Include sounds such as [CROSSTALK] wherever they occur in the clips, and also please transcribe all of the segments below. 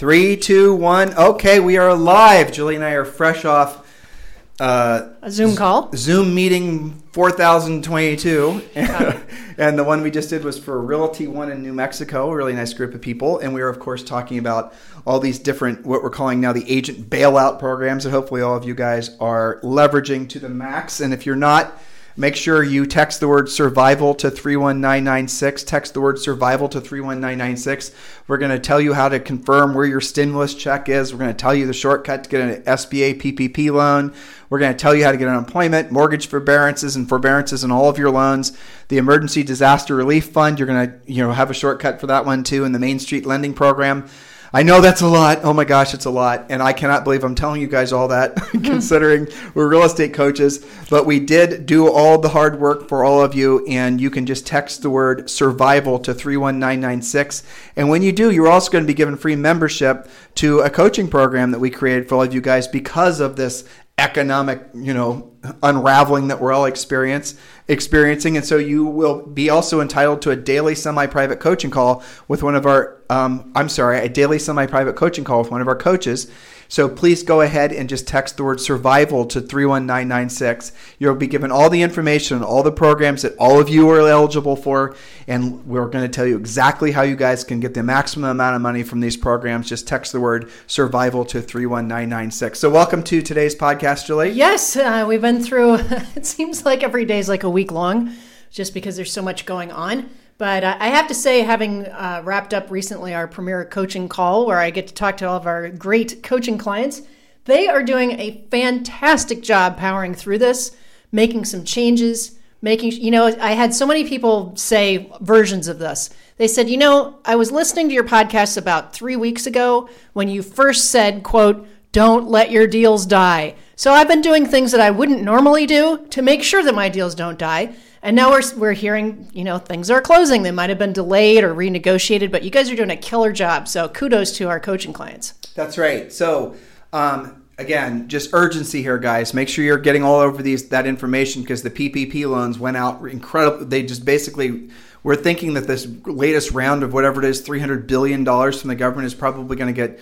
Three, two, one. Okay, we are live. Julie and I are fresh off uh, a Zoom call. Zoom meeting 4022. [LAUGHS] and the one we just did was for Realty One in New Mexico, a really nice group of people. And we were, of course, talking about all these different, what we're calling now the agent bailout programs that hopefully all of you guys are leveraging to the max. And if you're not, Make sure you text the word survival to 31996. Text the word survival to 31996. We're going to tell you how to confirm where your stimulus check is. We're going to tell you the shortcut to get an SBA PPP loan. We're going to tell you how to get unemployment, mortgage forbearances, and forbearances in all of your loans. The Emergency Disaster Relief Fund, you're going to you know have a shortcut for that one too, in the Main Street Lending Program. I know that's a lot. Oh my gosh, it's a lot. And I cannot believe I'm telling you guys all that, [LAUGHS] hmm. considering we're real estate coaches. But we did do all the hard work for all of you. And you can just text the word survival to 31996. And when you do, you're also going to be given free membership to a coaching program that we created for all of you guys because of this economic, you know, unraveling that we're all experience, experiencing. And so you will be also entitled to a daily semi-private coaching call with one of our, um, I'm sorry, a daily semi-private coaching call with one of our coaches so please go ahead and just text the word survival to 31996. You'll be given all the information, on all the programs that all of you are eligible for, and we're going to tell you exactly how you guys can get the maximum amount of money from these programs. Just text the word survival to 31996. So welcome to today's podcast, Julie. Yes, uh, we've been through, [LAUGHS] it seems like every day is like a week long just because there's so much going on. But I have to say, having uh, wrapped up recently our premier coaching call, where I get to talk to all of our great coaching clients, they are doing a fantastic job powering through this, making some changes, making, you know, I had so many people say versions of this. They said, you know, I was listening to your podcast about three weeks ago when you first said, quote, don't let your deals die. So I've been doing things that I wouldn't normally do to make sure that my deals don't die. And now we're, we're hearing, you know, things are closing. They might have been delayed or renegotiated, but you guys are doing a killer job. So kudos to our coaching clients. That's right. So, um, again, just urgency here, guys. Make sure you're getting all over these that information because the PPP loans went out incredible. They just basically we're thinking that this latest round of whatever it is, three hundred billion dollars from the government is probably going to get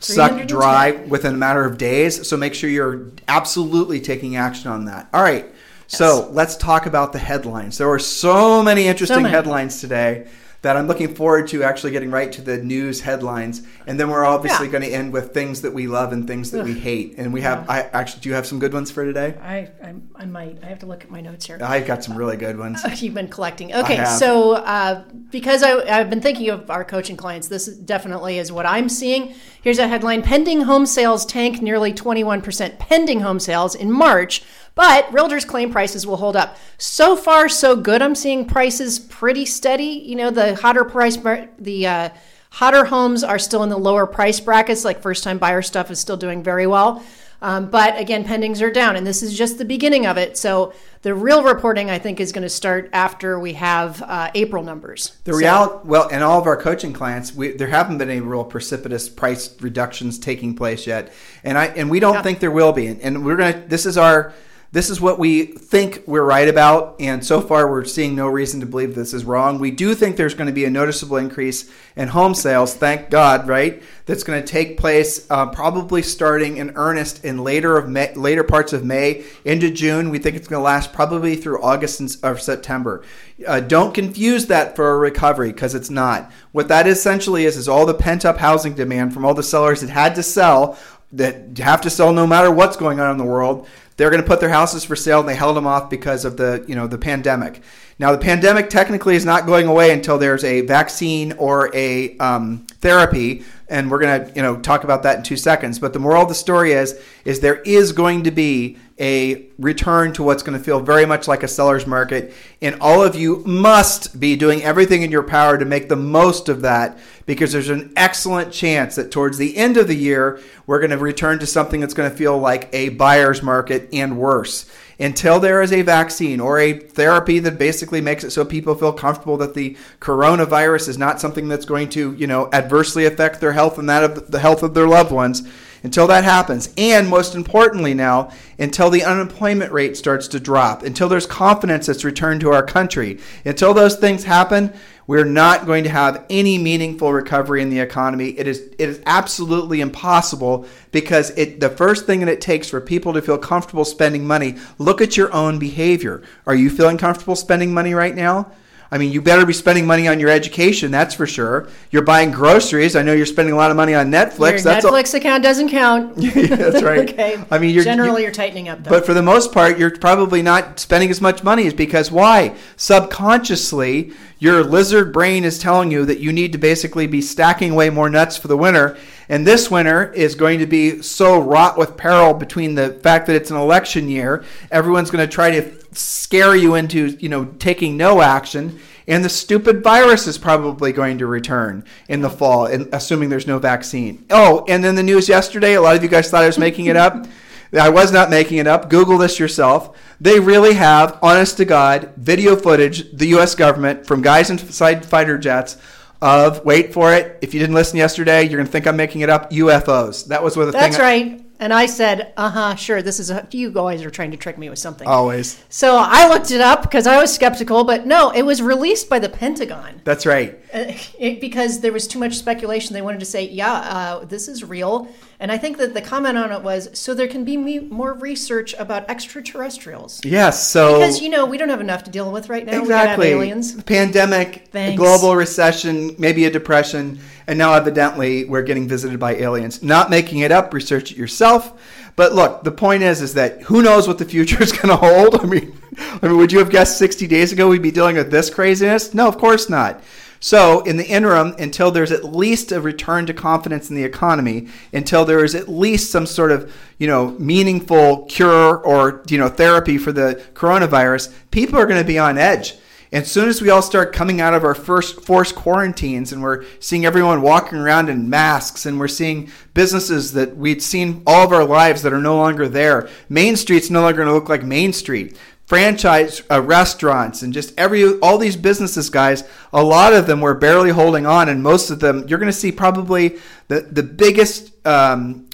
sucked dry within a matter of days. So make sure you're absolutely taking action on that. All right. So let's talk about the headlines. There were so many interesting so many. headlines today that I'm looking forward to actually getting right to the news headlines, and then we're obviously yeah. going to end with things that we love and things that Ugh. we hate. And we have, yeah. I actually, do you have some good ones for today? I, I, I, might. I have to look at my notes here. I've got some really good ones. Uh, [LAUGHS] you've been collecting. Okay, so uh, because I, I've been thinking of our coaching clients, this definitely is what I'm seeing. Here's a headline: Pending home sales tank nearly 21%. Pending home sales in March but realtors claim prices will hold up. So far, so good. I'm seeing prices pretty steady. You know, the hotter price, the uh, hotter homes are still in the lower price brackets. Like first time buyer stuff is still doing very well. Um, but again, pendings are down, and this is just the beginning of it. So the real reporting, I think, is going to start after we have uh, April numbers. The so, reality, well, and all of our coaching clients, we, there haven't been any real precipitous price reductions taking place yet, and I and we don't yeah. think there will be. And, and we're gonna. This is our this is what we think we're right about, and so far we're seeing no reason to believe this is wrong. We do think there's going to be a noticeable increase in home sales, thank God, right? That's going to take place uh, probably starting in earnest in later of May, later parts of May into June. We think it's going to last probably through August and, or September. Uh, don't confuse that for a recovery because it's not. What that essentially is is all the pent up housing demand from all the sellers that had to sell that have to sell no matter what's going on in the world they're going to put their houses for sale and they held them off because of the you know the pandemic now the pandemic technically is not going away until there's a vaccine or a um, therapy and we're going to you know talk about that in two seconds. But the moral of the story is is there is going to be a return to what's going to feel very much like a seller's market, and all of you must be doing everything in your power to make the most of that because there's an excellent chance that towards the end of the year we're going to return to something that's going to feel like a buyer's market and worse until there is a vaccine or a therapy that basically makes it so people feel comfortable that the coronavirus is not something that's going to, you know, adversely affect their health and that of the health of their loved ones. Until that happens, and most importantly now, until the unemployment rate starts to drop, until there's confidence that's returned to our country, until those things happen, we're not going to have any meaningful recovery in the economy. It is it is absolutely impossible because it the first thing that it takes for people to feel comfortable spending money, look at your own behavior. Are you feeling comfortable spending money right now? I mean, you better be spending money on your education, that's for sure. You're buying groceries. I know you're spending a lot of money on Netflix. Your that's Netflix a- account doesn't count. [LAUGHS] yeah, that's right. [LAUGHS] okay. I mean, you're generally you're, you're tightening up. Though. But for the most part, you're probably not spending as much money, is because why? Subconsciously, your lizard brain is telling you that you need to basically be stacking away more nuts for the winter. And this winter is going to be so wrought with peril between the fact that it's an election year. Everyone's going to try to scare you into, you know, taking no action and the stupid virus is probably going to return in the fall, assuming there's no vaccine. Oh, and then the news yesterday, a lot of you guys thought I was making it up. [LAUGHS] I was not making it up. Google this yourself. They really have, honest to God, video footage, the U.S. government, from guys inside fighter jets of, wait for it, if you didn't listen yesterday, you're going to think I'm making it up, UFOs. That was what the That's thing. right. And I said, uh huh, sure, this is a, you guys are trying to trick me with something. Always. So I looked it up because I was skeptical, but no, it was released by the Pentagon. That's right. Uh, it, because there was too much speculation. They wanted to say, yeah, uh, this is real. And I think that the comment on it was so there can be me- more research about extraterrestrials. Yes. So because you know we don't have enough to deal with right now. Exactly. aliens, pandemic, Thanks. global recession, maybe a depression, and now evidently we're getting visited by aliens. Not making it up. Research it yourself. But look, the point is, is that who knows what the future is [LAUGHS] going to hold? I mean, I mean, would you have guessed 60 days ago we'd be dealing with this craziness? No, of course not. So, in the interim, until there's at least a return to confidence in the economy, until there is at least some sort of, you know, meaningful cure or, you know, therapy for the coronavirus, people are going to be on edge. As soon as we all start coming out of our first forced quarantines and we're seeing everyone walking around in masks and we're seeing businesses that we'd seen all of our lives that are no longer there, Main Street's no longer going to look like Main Street. Franchise uh, restaurants and just every all these businesses guys a lot of them were barely holding on and most of them you're going to see probably the the biggest um,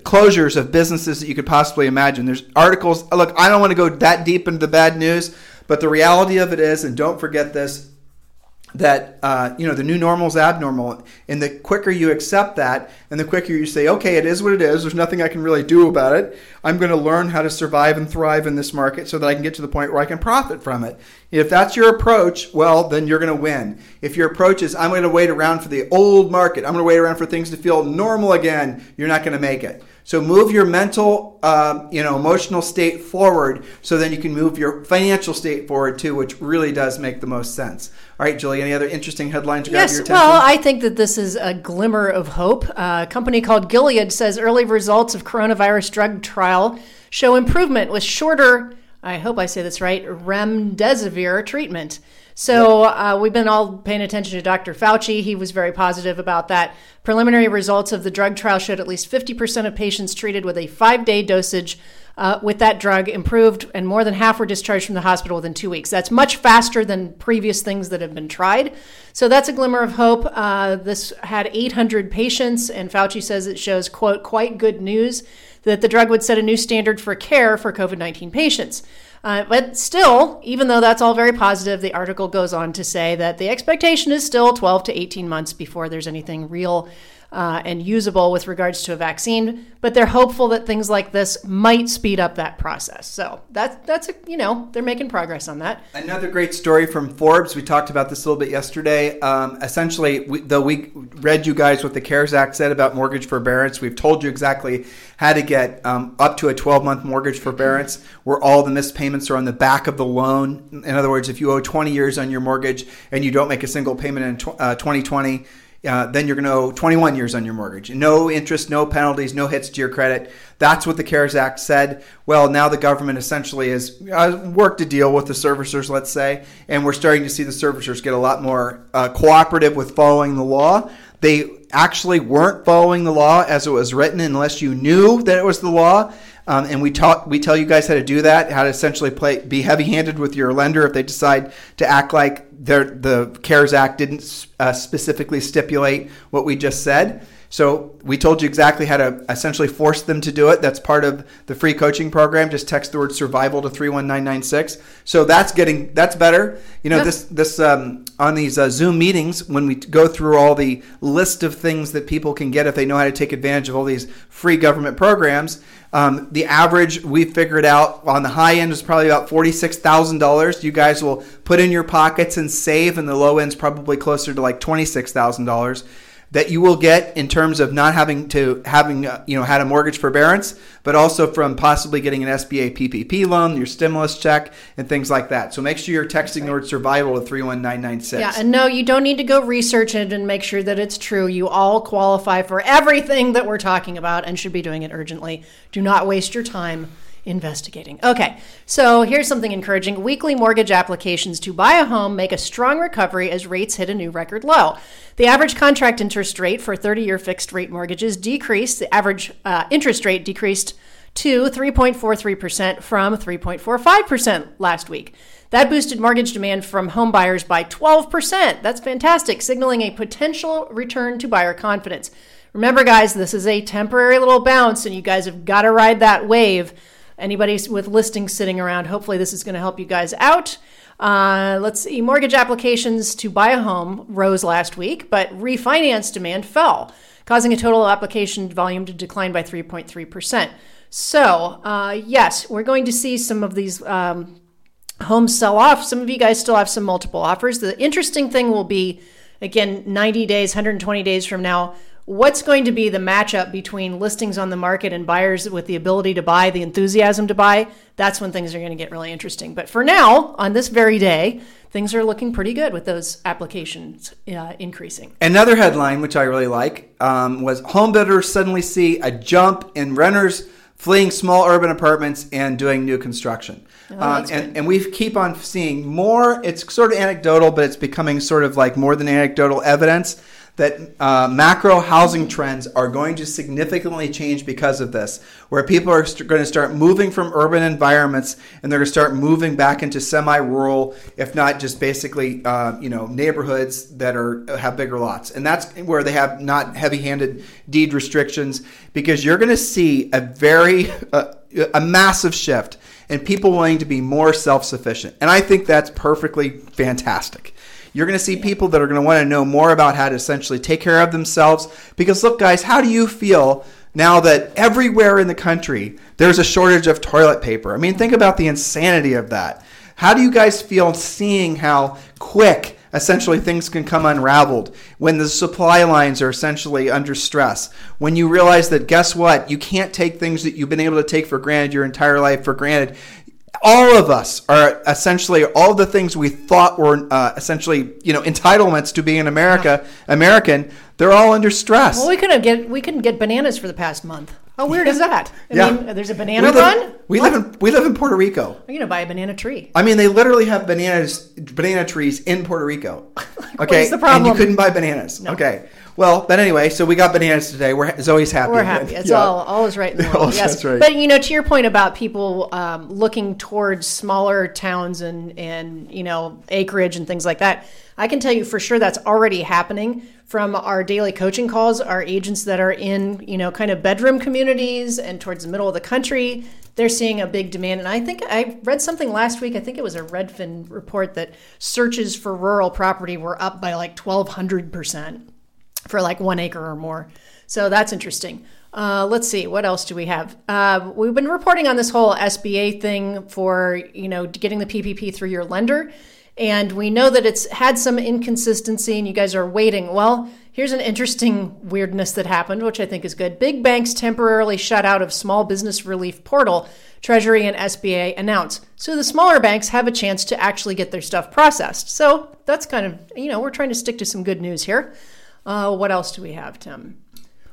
closures of businesses that you could possibly imagine. There's articles look i don't want to go that deep into the bad news but the reality of it is and don't forget this that uh, you know the new normal is abnormal. And the quicker you accept that and the quicker you say okay it is what it is. There's nothing i can really do about it. I'm going to learn how to survive and thrive in this market so that i can get to the point where i can profit from it. If that's your approach well then you're going to win. If your approach is i'm going to wait around for the old market. I'm going to wait around for things to feel normal again you're not going to make it so move your mental, um, you know, emotional state forward, so then you can move your financial state forward too, which really does make the most sense. All right, Julie. Any other interesting headlines grab yes, your attention? well, I think that this is a glimmer of hope. Uh, a company called Gilead says early results of coronavirus drug trial show improvement with shorter. I hope I say this right. Remdesivir treatment. So uh, we've been all paying attention to Dr. Fauci. He was very positive about that. Preliminary results of the drug trial showed at least 50% of patients treated with a five day dosage uh, with that drug improved, and more than half were discharged from the hospital within two weeks. That's much faster than previous things that have been tried. So that's a glimmer of hope. Uh, this had 800 patients, and Fauci says it shows, quote, quite good news that the drug would set a new standard for care for COVID 19 patients. Uh, but still, even though that's all very positive, the article goes on to say that the expectation is still 12 to 18 months before there's anything real uh, and usable with regards to a vaccine. But they're hopeful that things like this might speed up that process. So that's that's a, you know they're making progress on that. Another great story from Forbes. We talked about this a little bit yesterday. Um, essentially, we, though we read you guys what the CARES Act said about mortgage forbearance, we've told you exactly how to get um, up to a 12 month mortgage forbearance, where all the missed payments are on the back of the loan. In other words, if you owe 20 years on your mortgage and you don't make a single payment in uh, 2020 uh, then you're going to owe 21 years on your mortgage. No interest, no penalties, no hits to your credit. That's what the CARES Act said. Well, now the government essentially has uh, worked a deal with the servicers, let's say, and we're starting to see the servicers get a lot more uh, cooperative with following the law. They actually weren't following the law as it was written unless you knew that it was the law. Um, and we talk, we tell you guys how to do that, how to essentially play, be heavy-handed with your lender if they decide to act like the CARES Act didn't uh, specifically stipulate what we just said. So we told you exactly how to essentially force them to do it. That's part of the free coaching program. Just text the word survival to 31996. So that's getting that's better. You know, yep. this this um, on these uh, Zoom meetings when we go through all the list of things that people can get if they know how to take advantage of all these free government programs. Um, the average we figured out on the high end is probably about forty-six thousand dollars. You guys will put in your pockets and save, and the low end is probably closer to like twenty-six thousand dollars that you will get in terms of not having to having uh, you know had a mortgage forbearance, but also from possibly getting an SBA PPP loan, your stimulus check, and things like that. So make sure you're texting the word survival to three one nine nine six. Yeah, and no, you don't need to go research it and make sure that it's true. You all qualify for everything that we're talking about and should be doing it urgently. Do not waste your time investigating. Okay, so here's something encouraging. Weekly mortgage applications to buy a home make a strong recovery as rates hit a new record low. The average contract interest rate for 30 year fixed rate mortgages decreased. The average uh, interest rate decreased to 3.43% from 3.45% last week. That boosted mortgage demand from home buyers by 12%. That's fantastic, signaling a potential return to buyer confidence. Remember, guys, this is a temporary little bounce, and you guys have got to ride that wave anybody with listings sitting around, hopefully this is going to help you guys out. Uh, let's see, mortgage applications to buy a home rose last week, but refinance demand fell, causing a total application volume to decline by 3.3%. So, uh, yes, we're going to see some of these um, homes sell off. Some of you guys still have some multiple offers. The interesting thing will be, again, 90 days, 120 days from now, what's going to be the matchup between listings on the market and buyers with the ability to buy, the enthusiasm to buy, that's when things are going to get really interesting. But for now, on this very day, things are looking pretty good with those applications uh, increasing. Another headline, which I really like, um, was home builders suddenly see a jump in renters fleeing small urban apartments and doing new construction. Oh, um, and, and we keep on seeing more. It's sort of anecdotal, but it's becoming sort of like more than anecdotal evidence that uh, macro housing trends are going to significantly change because of this, where people are st- going to start moving from urban environments and they're going to start moving back into semi-rural, if not just basically, uh, you know, neighborhoods that are have bigger lots, and that's where they have not heavy-handed deed restrictions, because you're going to see a very uh, a massive shift and people wanting to be more self-sufficient, and I think that's perfectly fantastic. You're going to see people that are going to want to know more about how to essentially take care of themselves. Because, look, guys, how do you feel now that everywhere in the country there's a shortage of toilet paper? I mean, think about the insanity of that. How do you guys feel seeing how quick essentially things can come unraveled when the supply lines are essentially under stress when you realize that guess what you can't take things that you've been able to take for granted your entire life for granted all of us are essentially all the things we thought were uh, essentially you know entitlements to being an America American. They're all under stress. Well, we couldn't get we couldn't get bananas for the past month. How weird is that? [LAUGHS] I yeah. mean, there's a banana we live, run. We what? live in we live in Puerto Rico. I'm gonna buy a banana tree. I mean, they literally have bananas banana trees in Puerto Rico. [LAUGHS] okay, the problem? And you couldn't buy bananas. No. Okay. Well, but anyway, so we got bananas today. We're Zoe's happy. We're happy. It's yeah. all all is right in the world. [LAUGHS] yes, right. But you know, to your point about people um, looking towards smaller towns and and you know acreage and things like that, I can tell you for sure that's already happening from our daily coaching calls. Our agents that are in you know kind of bedroom communities and towards the middle of the country, they're seeing a big demand. And I think I read something last week. I think it was a Redfin report that searches for rural property were up by like twelve hundred percent for like one acre or more. So that's interesting. Uh, let's see, what else do we have? Uh, we've been reporting on this whole SBA thing for you know getting the PPP through your lender, and we know that it's had some inconsistency, and you guys are waiting. Well, here's an interesting weirdness that happened, which I think is good. Big banks temporarily shut out of small business relief portal. Treasury and SBA announce. So the smaller banks have a chance to actually get their stuff processed. So that's kind of, you know, we're trying to stick to some good news here. Uh, what else do we have, Tim?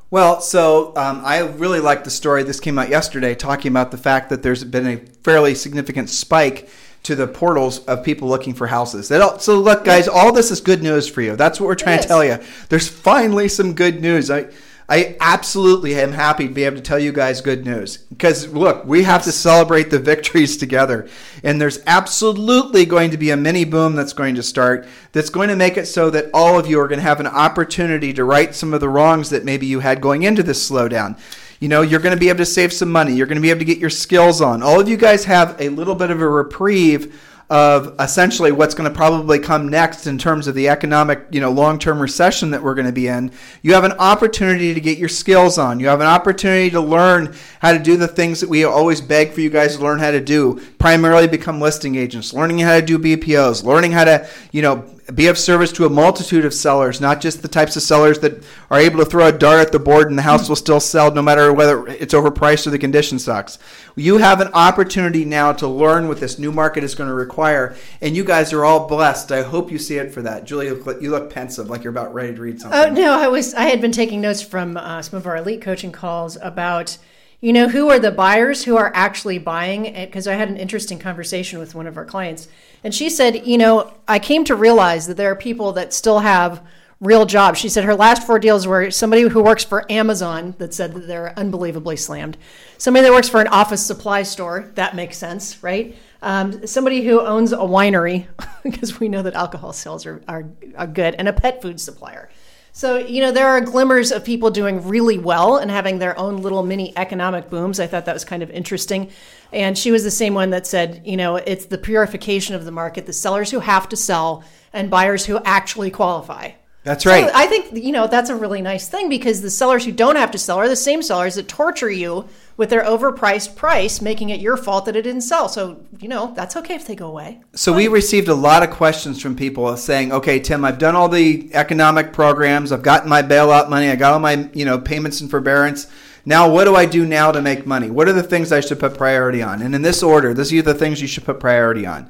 Well, so um, I really like the story. This came out yesterday, talking about the fact that there's been a fairly significant spike to the portals of people looking for houses. So, look, guys, all this is good news for you. That's what we're trying to tell you. There's finally some good news. I, I absolutely am happy to be able to tell you guys good news because look, we have to celebrate the victories together. And there's absolutely going to be a mini boom that's going to start that's going to make it so that all of you are going to have an opportunity to right some of the wrongs that maybe you had going into this slowdown. You know, you're going to be able to save some money. You're going to be able to get your skills on. All of you guys have a little bit of a reprieve of essentially what's going to probably come next in terms of the economic, you know, long-term recession that we're going to be in. You have an opportunity to get your skills on. You have an opportunity to learn how to do the things that we always beg for you guys to learn how to do. Primarily become listing agents, learning how to do BPOs, learning how to, you know, be of service to a multitude of sellers, not just the types of sellers that are able to throw a dart at the board and the house will still sell no matter whether it's overpriced or the condition sucks. You have an opportunity now to learn what this new market is going to require, and you guys are all blessed. I hope you see it for that. Julie, you look pensive, like you're about ready to read something. Oh no, I was. I had been taking notes from uh, some of our elite coaching calls about you know who are the buyers who are actually buying because i had an interesting conversation with one of our clients and she said you know i came to realize that there are people that still have real jobs. She said her last four deals were somebody who works for amazon that said that they're unbelievably slammed. Somebody that works for an office supply store that makes sense right? Um, somebody who owns a winery [LAUGHS] because we know that alcohol sales are, are, are good and a pet food supplier so, you know, there are glimmers of people doing really well and having their own little mini economic booms. I thought that was kind of interesting. And she was the same one that said, you know, it's the purification of the market, the sellers who have to sell and buyers who actually qualify. That's right. So I think, you know, that's a really nice thing because the sellers who don't have to sell are the same sellers that torture you with their overpriced price, making it your fault that it didn't sell. So, you know, that's okay if they go away. So, Fine. we received a lot of questions from people saying, okay, Tim, I've done all the economic programs, I've gotten my bailout money, I got all my, you know, payments and forbearance. Now, what do I do now to make money? What are the things I should put priority on? And in this order, these are the things you should put priority on.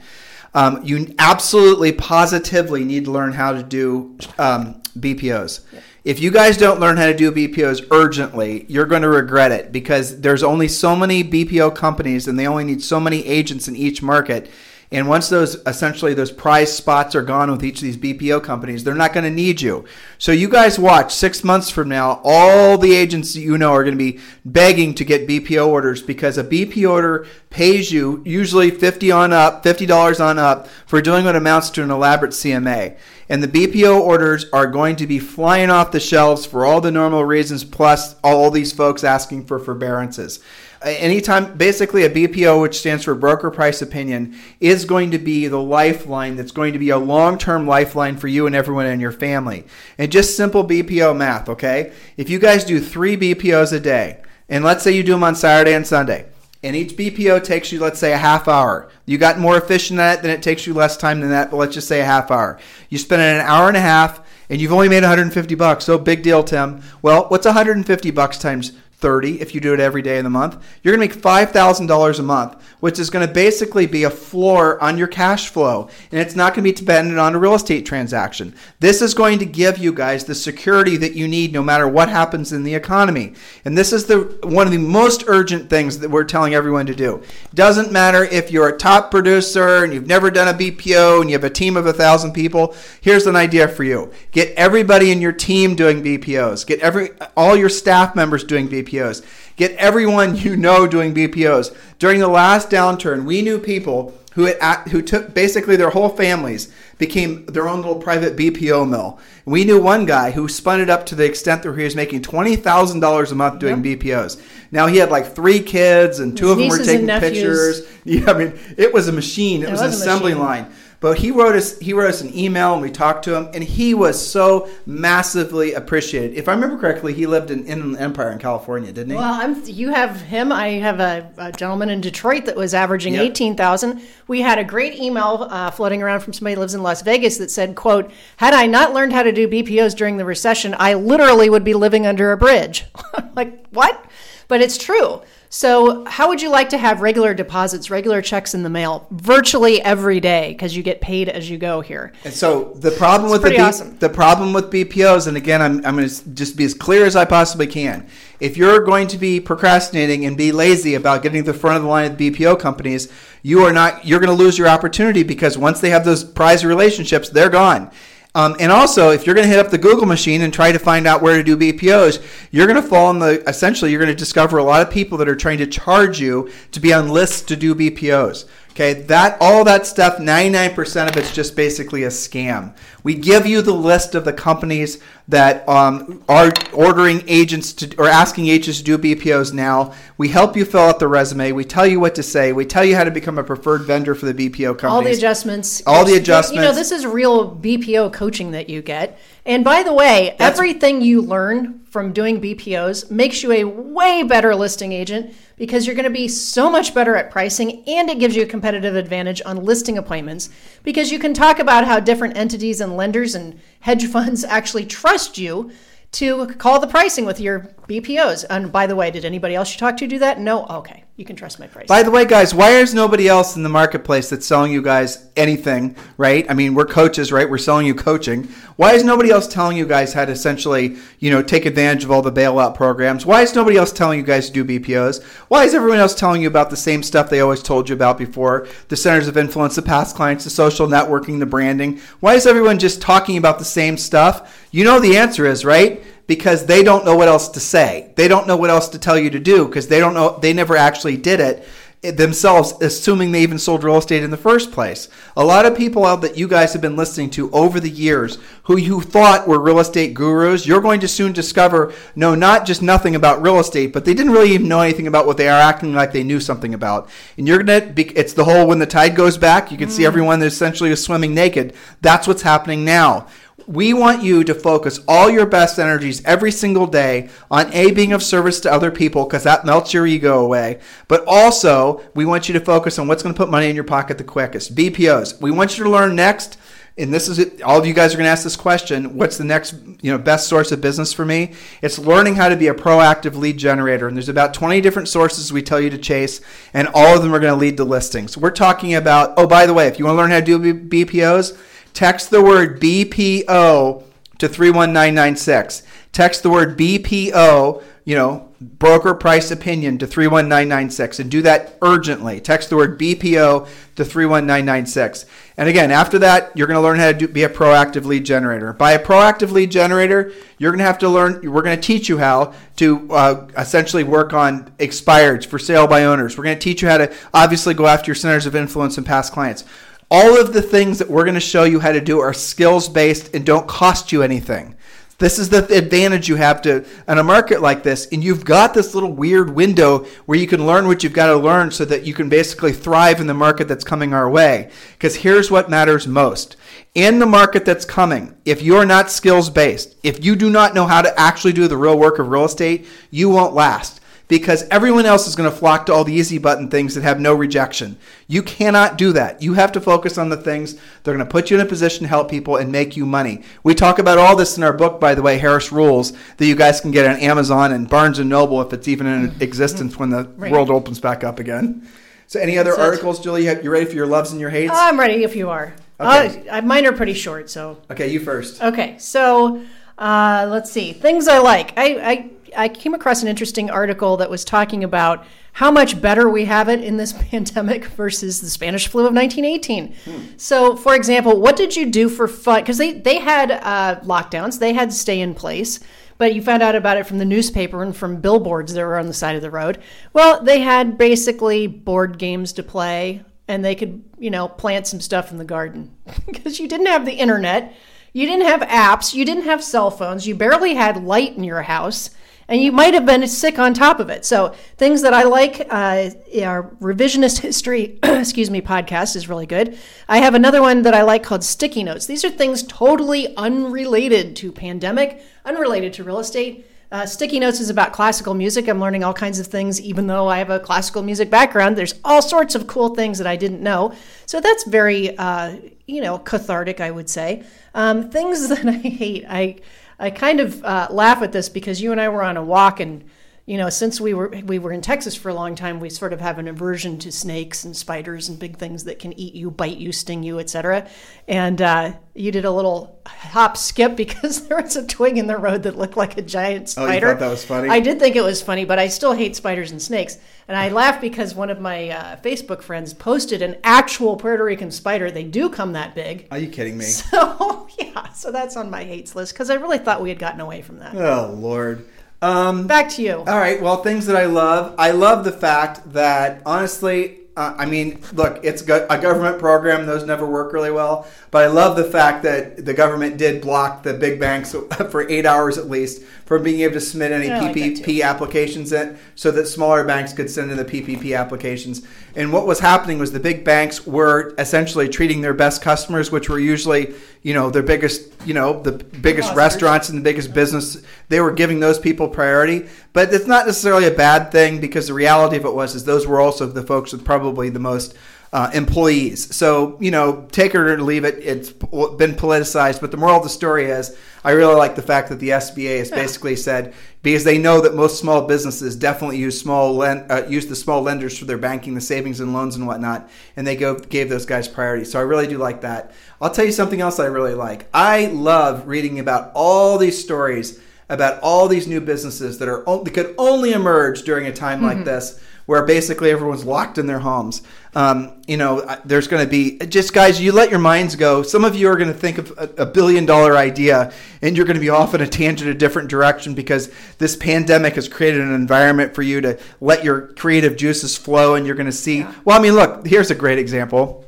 Um, you absolutely, positively need to learn how to do um, BPOs. Yeah if you guys don't learn how to do BPOs urgently, you're going to regret it because there's only so many BPO companies and they only need so many agents in each market. And once those essentially those prize spots are gone with each of these BPO companies, they're not going to need you. So you guys watch six months from now, all the agents you know are going to be begging to get BPO orders because a BPO order pays you usually fifty on up, fifty dollars on up for doing what amounts to an elaborate CMA. And the BPO orders are going to be flying off the shelves for all the normal reasons, plus all these folks asking for forbearances anytime basically a BPO, which stands for broker price opinion, is going to be the lifeline that's going to be a long term lifeline for you and everyone in your family. And just simple BPO math, okay? If you guys do three BPOs a day, and let's say you do them on Saturday and Sunday, and each BPO takes you, let's say, a half hour. You got more efficient at it, then it takes you less time than that, but let's just say a half hour. You spend an hour and a half, and you've only made 150 bucks. So big deal, Tim. Well, what's 150 bucks times 30 if you do it every day of the month. You're going to make $5,000 a month, which is going to basically be a floor on your cash flow. And it's not going to be dependent on a real estate transaction. This is going to give you guys the security that you need no matter what happens in the economy. And this is the one of the most urgent things that we're telling everyone to do. Doesn't matter if you're a top producer and you've never done a BPO and you have a team of a thousand people. Here's an idea for you. Get everybody in your team doing BPOs. Get every all your staff members doing BPOs. BPOs. Get everyone [LAUGHS] you know doing BPOs. During the last downturn, we knew people who had, who took basically their whole families became their own little private BPO mill. We knew one guy who spun it up to the extent that he was making twenty thousand dollars a month doing yep. BPOs. Now he had like three kids, and two His of them were taking pictures. [LAUGHS] Yeah, I mean, it was a machine. It, it was, was, an assembly machine. line. But he wrote us he wrote us an email and we talked to him and he was so massively appreciated. If I remember correctly, he lived in Inland Empire in California, didn't he? Well, I'm, you have him. I have a, a, gentleman in Detroit that was averaging yep. eighteen thousand. We had a great email uh, floating around from somebody who lives in Las Vegas that said, "quote Had I not learned how to do BPOs during the recession, I literally would be living under a bridge." [LAUGHS] like, what? But it's true. So, how would you like to have regular deposits, regular checks in the mail virtually every day because you get paid as you go here? And so the problem with the B- awesome. the problem with BPOs, and again, I'm I'm going to just be as clear as I possibly can. If you're going to be procrastinating and be lazy about getting to the front of the line of BPO companies, you are not. You're going to lose your opportunity because once they have those prize relationships, they're gone. Um, and also, if you're going to hit up the Google machine and try to find out where to do BPOs, you're going to fall in the essentially you're going to discover a lot of people that are trying to charge you to be on lists to do BPOs. Okay, that all that stuff, 99% of it's just basically a scam. We give you the list of the companies that um, are ordering agents to or asking agents to do BPOs now. We help you fill out the resume. We tell you what to say. We tell you how to become a preferred vendor for the BPO companies. All the adjustments. All the It's- You know, this is real BPO coaching that you get. And by the way, That's- everything you learn from doing BPOs makes you a way better listing agent because you're going to be so much better at pricing and it gives you a competitive advantage on listing appointments because you can talk about how different entities and lenders and hedge funds [LAUGHS] actually trust you to call the pricing with your BPOs. And by the way, did anybody else you talk to do that? No? Okay. You can trust my price. By the way, guys, why is nobody else in the marketplace that's selling you guys anything, right? I mean, we're coaches, right? We're selling you coaching. Why is nobody else telling you guys how to essentially, you know, take advantage of all the bailout programs? Why is nobody else telling you guys to do BPOs? Why is everyone else telling you about the same stuff they always told you about before? The centers of influence, the past clients, the social networking, the branding. Why is everyone just talking about the same stuff? You know the answer is, right? Because they don't know what else to say. They don't know what else to tell you to do because they don't know they never actually did it eh, themselves assuming they even sold real estate in the first place. A lot of people out that you guys have been listening to over the years who you thought were real estate gurus, you're going to soon discover know not just nothing about real estate, but they didn't really even know anything about what they are acting like they knew something about. And you're going to be it's the whole when the tide goes back, you can see mm. everyone that essentially is swimming naked. That's what's happening now. We want you to focus all your best energies every single day on A, being of service to other people because that melts your ego away. But also, we want you to focus on what's going to put money in your pocket the quickest. BPOs. We want you to learn next. And this is it. All of you guys are going to ask this question: What's the next, you know, best source of business for me? It's learning how to be a proactive lead generator. And there's about 20 different sources we tell you to chase, and all of them are going to lead to listings. We're talking about. Oh, by the way, if you want to learn how to do BPOs, text the word BPO to 31996. Text the word BPO, you know, broker price opinion to 31996 and do that urgently. Text the word BPO to 31996. And again, after that, you're going to learn how to do, be a proactive lead generator. By a proactive lead generator, you're going to have to learn, we're going to teach you how to uh, essentially work on expireds for sale by owners. We're going to teach you how to obviously go after your centers of influence and past clients. All of the things that we're going to show you how to do are skills based and don't cost you anything. This is the advantage you have to in a market like this, and you've got this little weird window where you can learn what you've got to learn so that you can basically thrive in the market that's coming our way. Because here's what matters most. In the market that's coming, if you're not skills based, if you do not know how to actually do the real work of real estate, you won't last because everyone else is going to flock to all the easy button things that have no rejection. You cannot do that. You have to focus on the things that are going to put you in a position to help people and make you money. We talk about all this in our book, by the way, Harris Rules, that you guys can get on Amazon and Barnes and Noble if it's even in existence when the Right. world opens back up again. So, any other That's it. articles, Julie? You ready for your loves and your hates? I'm ready if you are. Okay. Uh, mine are pretty short, so okay, you first. Okay, so uh, let's see things I like. I, I I came across an interesting article that was talking about how much better we have it in this [LAUGHS] pandemic versus the Spanish flu of 1918. So, for example, what did you do for fun? Because they they had uh, lockdowns, they had to stay in place. But you found out about it from the newspaper and from billboards that were on the side of the road. Well, they had basically board games to play, and they could, you know, plant some stuff in the garden [LAUGHS] because you didn't have the internet. You didn't have apps, you didn't have cell phones, you barely had light in your house, and you might have been sick on top of it. So, things that I like, uh, our revisionist history, [CLEARS THROAT] excuse me, podcast is really good. I have another one that I like called sticky notes. These are things totally unrelated to pandemic, unrelated to real estate. Uh, Sticky Notes is about classical music. I'm learning all kinds of things, even though I have a classical music background. There's all sorts of cool things that I didn't know. So that's very, uh, you know, cathartic, I would say. Um, things [LAUGHS] that I hate, I, I kind of uh, laugh at this because you and I were on a walk and you know, since we were we were in Texas for a long time, we sort of have an aversion to snakes and spiders and big things that can eat you, bite you, sting you, etc. And uh, you did a little hop skip [LAUGHS] because there was a twig in the road that looked like a giant spider. Oh, you thought that was funny? I did think it was funny, but I still hate spiders and snakes. And I laughed because one of my uh, Facebook friends posted an actual Puerto Rican spider. They do come that big. Are you kidding me? [LAUGHS] So yeah, so that's on my hates list because I really thought we had gotten away from that. Oh Lord. Um, Back to you. All right. Well, things that I love. I love the fact that honestly, uh, I mean, look, it's go- a government program; those never work really well. But I love the fact that the government did block the big banks [LAUGHS] for eight hours at least from being able to submit any I like. PPP applications in, so that smaller banks could send in the PPP applications. And what was happening was the big banks were essentially treating their best customers, which were usually, you know, their biggest, you know, the biggest restaurants and the biggest business. They were giving those people priority, but it's not necessarily a bad thing because the reality of it was is those were also the folks with probably the most uh, employees. So you know, take it or leave it. It's been politicized, but the moral of the story is, I really like the fact that the SBA has basically said because they know that most small businesses definitely use small len- uh, use the small lenders for their banking, the savings and loans and whatnot, and they go gave those guys priority. So I really do like that. I'll tell you something else I really like. I love reading about all these stories about all these new businesses that are that could only emerge during a time like this where basically everyone's locked in their homes. Um, you know, there's going to be just guys. You let your minds go. Some of you are going to think of a, a billion dollar idea, and you're going to be off in a tangent, a different direction because this pandemic has created an environment for you to let your creative juices flow, and you're going to see. Well, I mean, look, here's a great example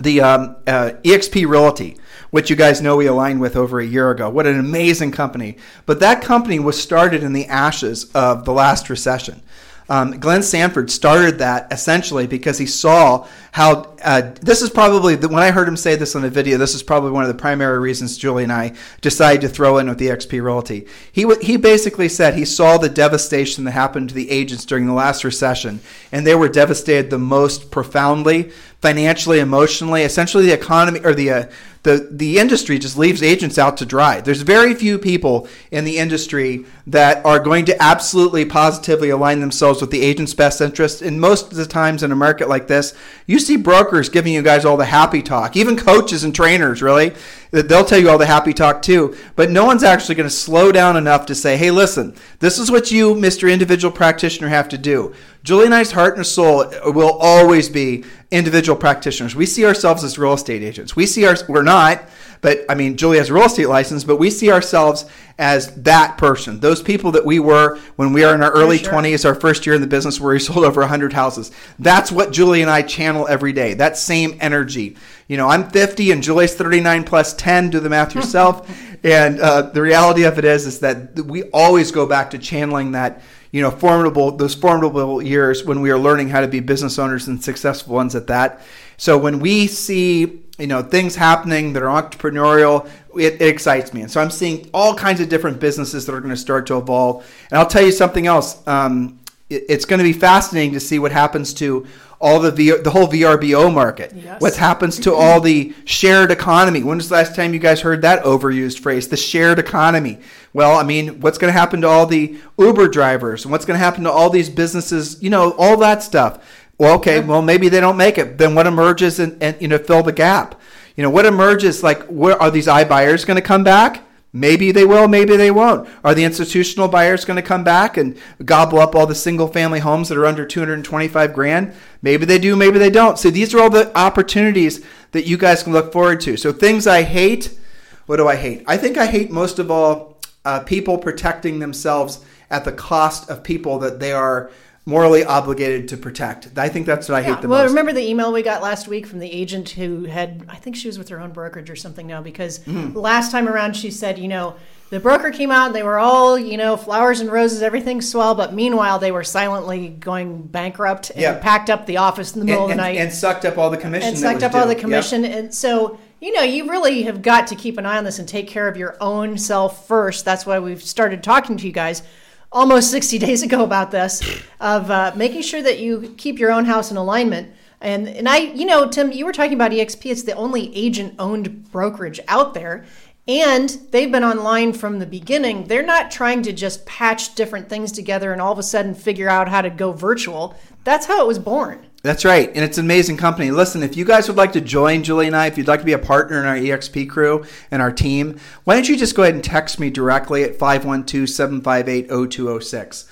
the um, uh, EXP Realty, which you guys know we aligned with over a year ago. What an amazing company! But that company was started in the ashes of the last recession. Um, Glenn Sanford started that essentially because he saw how uh, this is probably the, when I heard him say this on a video. This is probably one of the primary reasons Julie and I decided to throw in with the XP Realty. He w- he basically said he saw the devastation that happened to the agents during the last recession, and they were devastated the most profoundly, financially, emotionally. Essentially, the economy or the uh, the the industry just leaves agents out to dry. There's very few people in the industry that are going to absolutely positively align themselves with the agent's best interest. And most of the times in a market like this, you see brokers giving you guys all the happy talk, even coaches and trainers, really. They'll tell you all the happy talk too, but no one's actually going to slow down enough to say, "Hey, listen, this is what you, Mr. Individual Practitioner, have to do." Julie and I's heart and soul will always be individual practitioners. We see ourselves as real estate agents. We see our we're not, but I mean, Julie has a real estate license, but we see ourselves as that person. Those people that we were when we are in our early sure. 20s, our first year in the business where we [LAUGHS] sold over 100 houses. That's what Julie and I channel every day. That same energy. You know, I'm 50 and Julie's 39 plus 10. Do the math yourself. [LAUGHS] and uh, the reality of it is, is that we always go back to channeling that you know, formidable those formidable years when we are learning how to be business owners and successful ones at that. So when we see you know things happening that are entrepreneurial, it, it excites me, and so I'm seeing all kinds of different businesses that are going to start to evolve. And I'll tell you something else. Um, it, it's going to be fascinating to see what happens to all the v, the whole VRBO market. Yes. What happens to all the shared economy? When was the last time you guys heard that overused phrase, the shared economy? Well, I mean, what's going to happen to all the Uber drivers? And what's going to happen to all these businesses? You know, all that stuff. Well, okay, well, maybe they don't make it. Then what emerges and, and you know, fill the gap? You know, what emerges, like, where are these iBuyers going to come back? Maybe they will, maybe they won't. Are the institutional buyers going to come back and gobble up all the single family homes that are under 225 grand? Maybe they do, maybe they don't. So these are all the opportunities that you guys can look forward to. So things I hate, what do I hate? I think I hate most of all uh, people protecting themselves at the cost of people that they are morally obligated to protect. I think that's what I hate the well, most. Well, remember the email we got last week from the agent who had, I think she was with her own brokerage or something now, because Mm-hmm. last time around she said, you know, the broker came out and they were all, you know, flowers and roses, everything swell, but meanwhile they were silently going bankrupt and Yeah. packed up the office in the middle and, of the night and sucked up all the commission. and sucked up all due. the Yep. commission. And so, you know, you really have got to keep an eye on this and take care of your own self first. That's why we've started talking to you guys almost 60 [LAUGHS] days ago about this of uh, making sure that you keep your own house in alignment. And, and I, you know, Tim, you were talking about EXP. It's the only agent owned brokerage out there. And they've been online from the beginning. They're not trying to just patch different things together and all of a sudden figure out how to go virtual. That's how it was born. That's right. And it's an amazing company. Listen, if you guys would like to join Julie and I, if you'd like to be a partner in our EXP crew and our team, why don't you just go ahead and text me directly at 512 758 0206.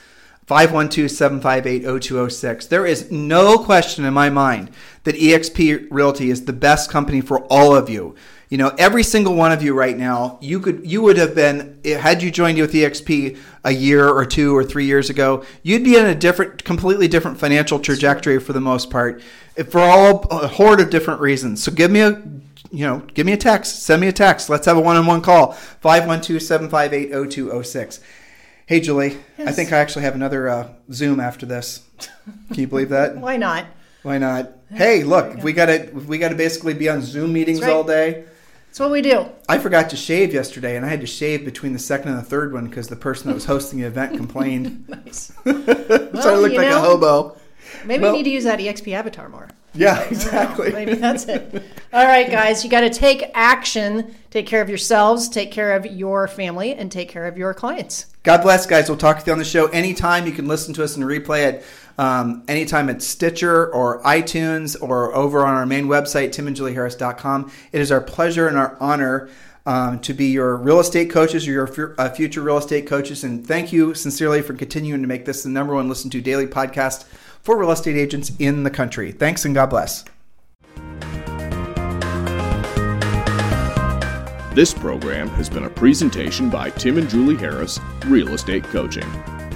512 758 0206. There is no question in my mind that EXP Realty is the best company for all of you. You know, every single one of you right now, you could you would have been had you joined you with EXP a year or two or three years ago, you'd be in a different, completely different financial trajectory for the most part, for all a horde of different reasons. So give me a you know, give me a text, send me a text. Let's have a one-on-one call. 512-758-0206. Hey, Julie. Yes. I think I actually have another uh, Zoom after this. Can you believe that? [LAUGHS] Why not? Why not? Hey, look, we got to we got to basically be on Zoom meetings right. all day. That's what we do. I forgot to shave yesterday, and I had to shave between the second and the third one because the person that was hosting the event complained. [LAUGHS] Nice. [LAUGHS] so I looked like a hobo. Maybe Well- you need to use that EXP avatar more. Yeah, exactly. Maybe that's it. All right, guys, you got to take action. Take care of yourselves, take care of your family, and take care of your clients. God bless, guys. We'll talk to you on the show anytime. You can listen to us and replay it um, anytime at Stitcher or iTunes or over on our main website, timandjulieharris.com. It is our pleasure and our honor um, to be your real estate coaches or your fu- uh, future real estate coaches. And thank you sincerely for continuing to make this the number one listen to daily podcast for real estate agents in the country. Thanks and God bless. This program has been a presentation by Tim and Julie Harris, Real Estate Coaching.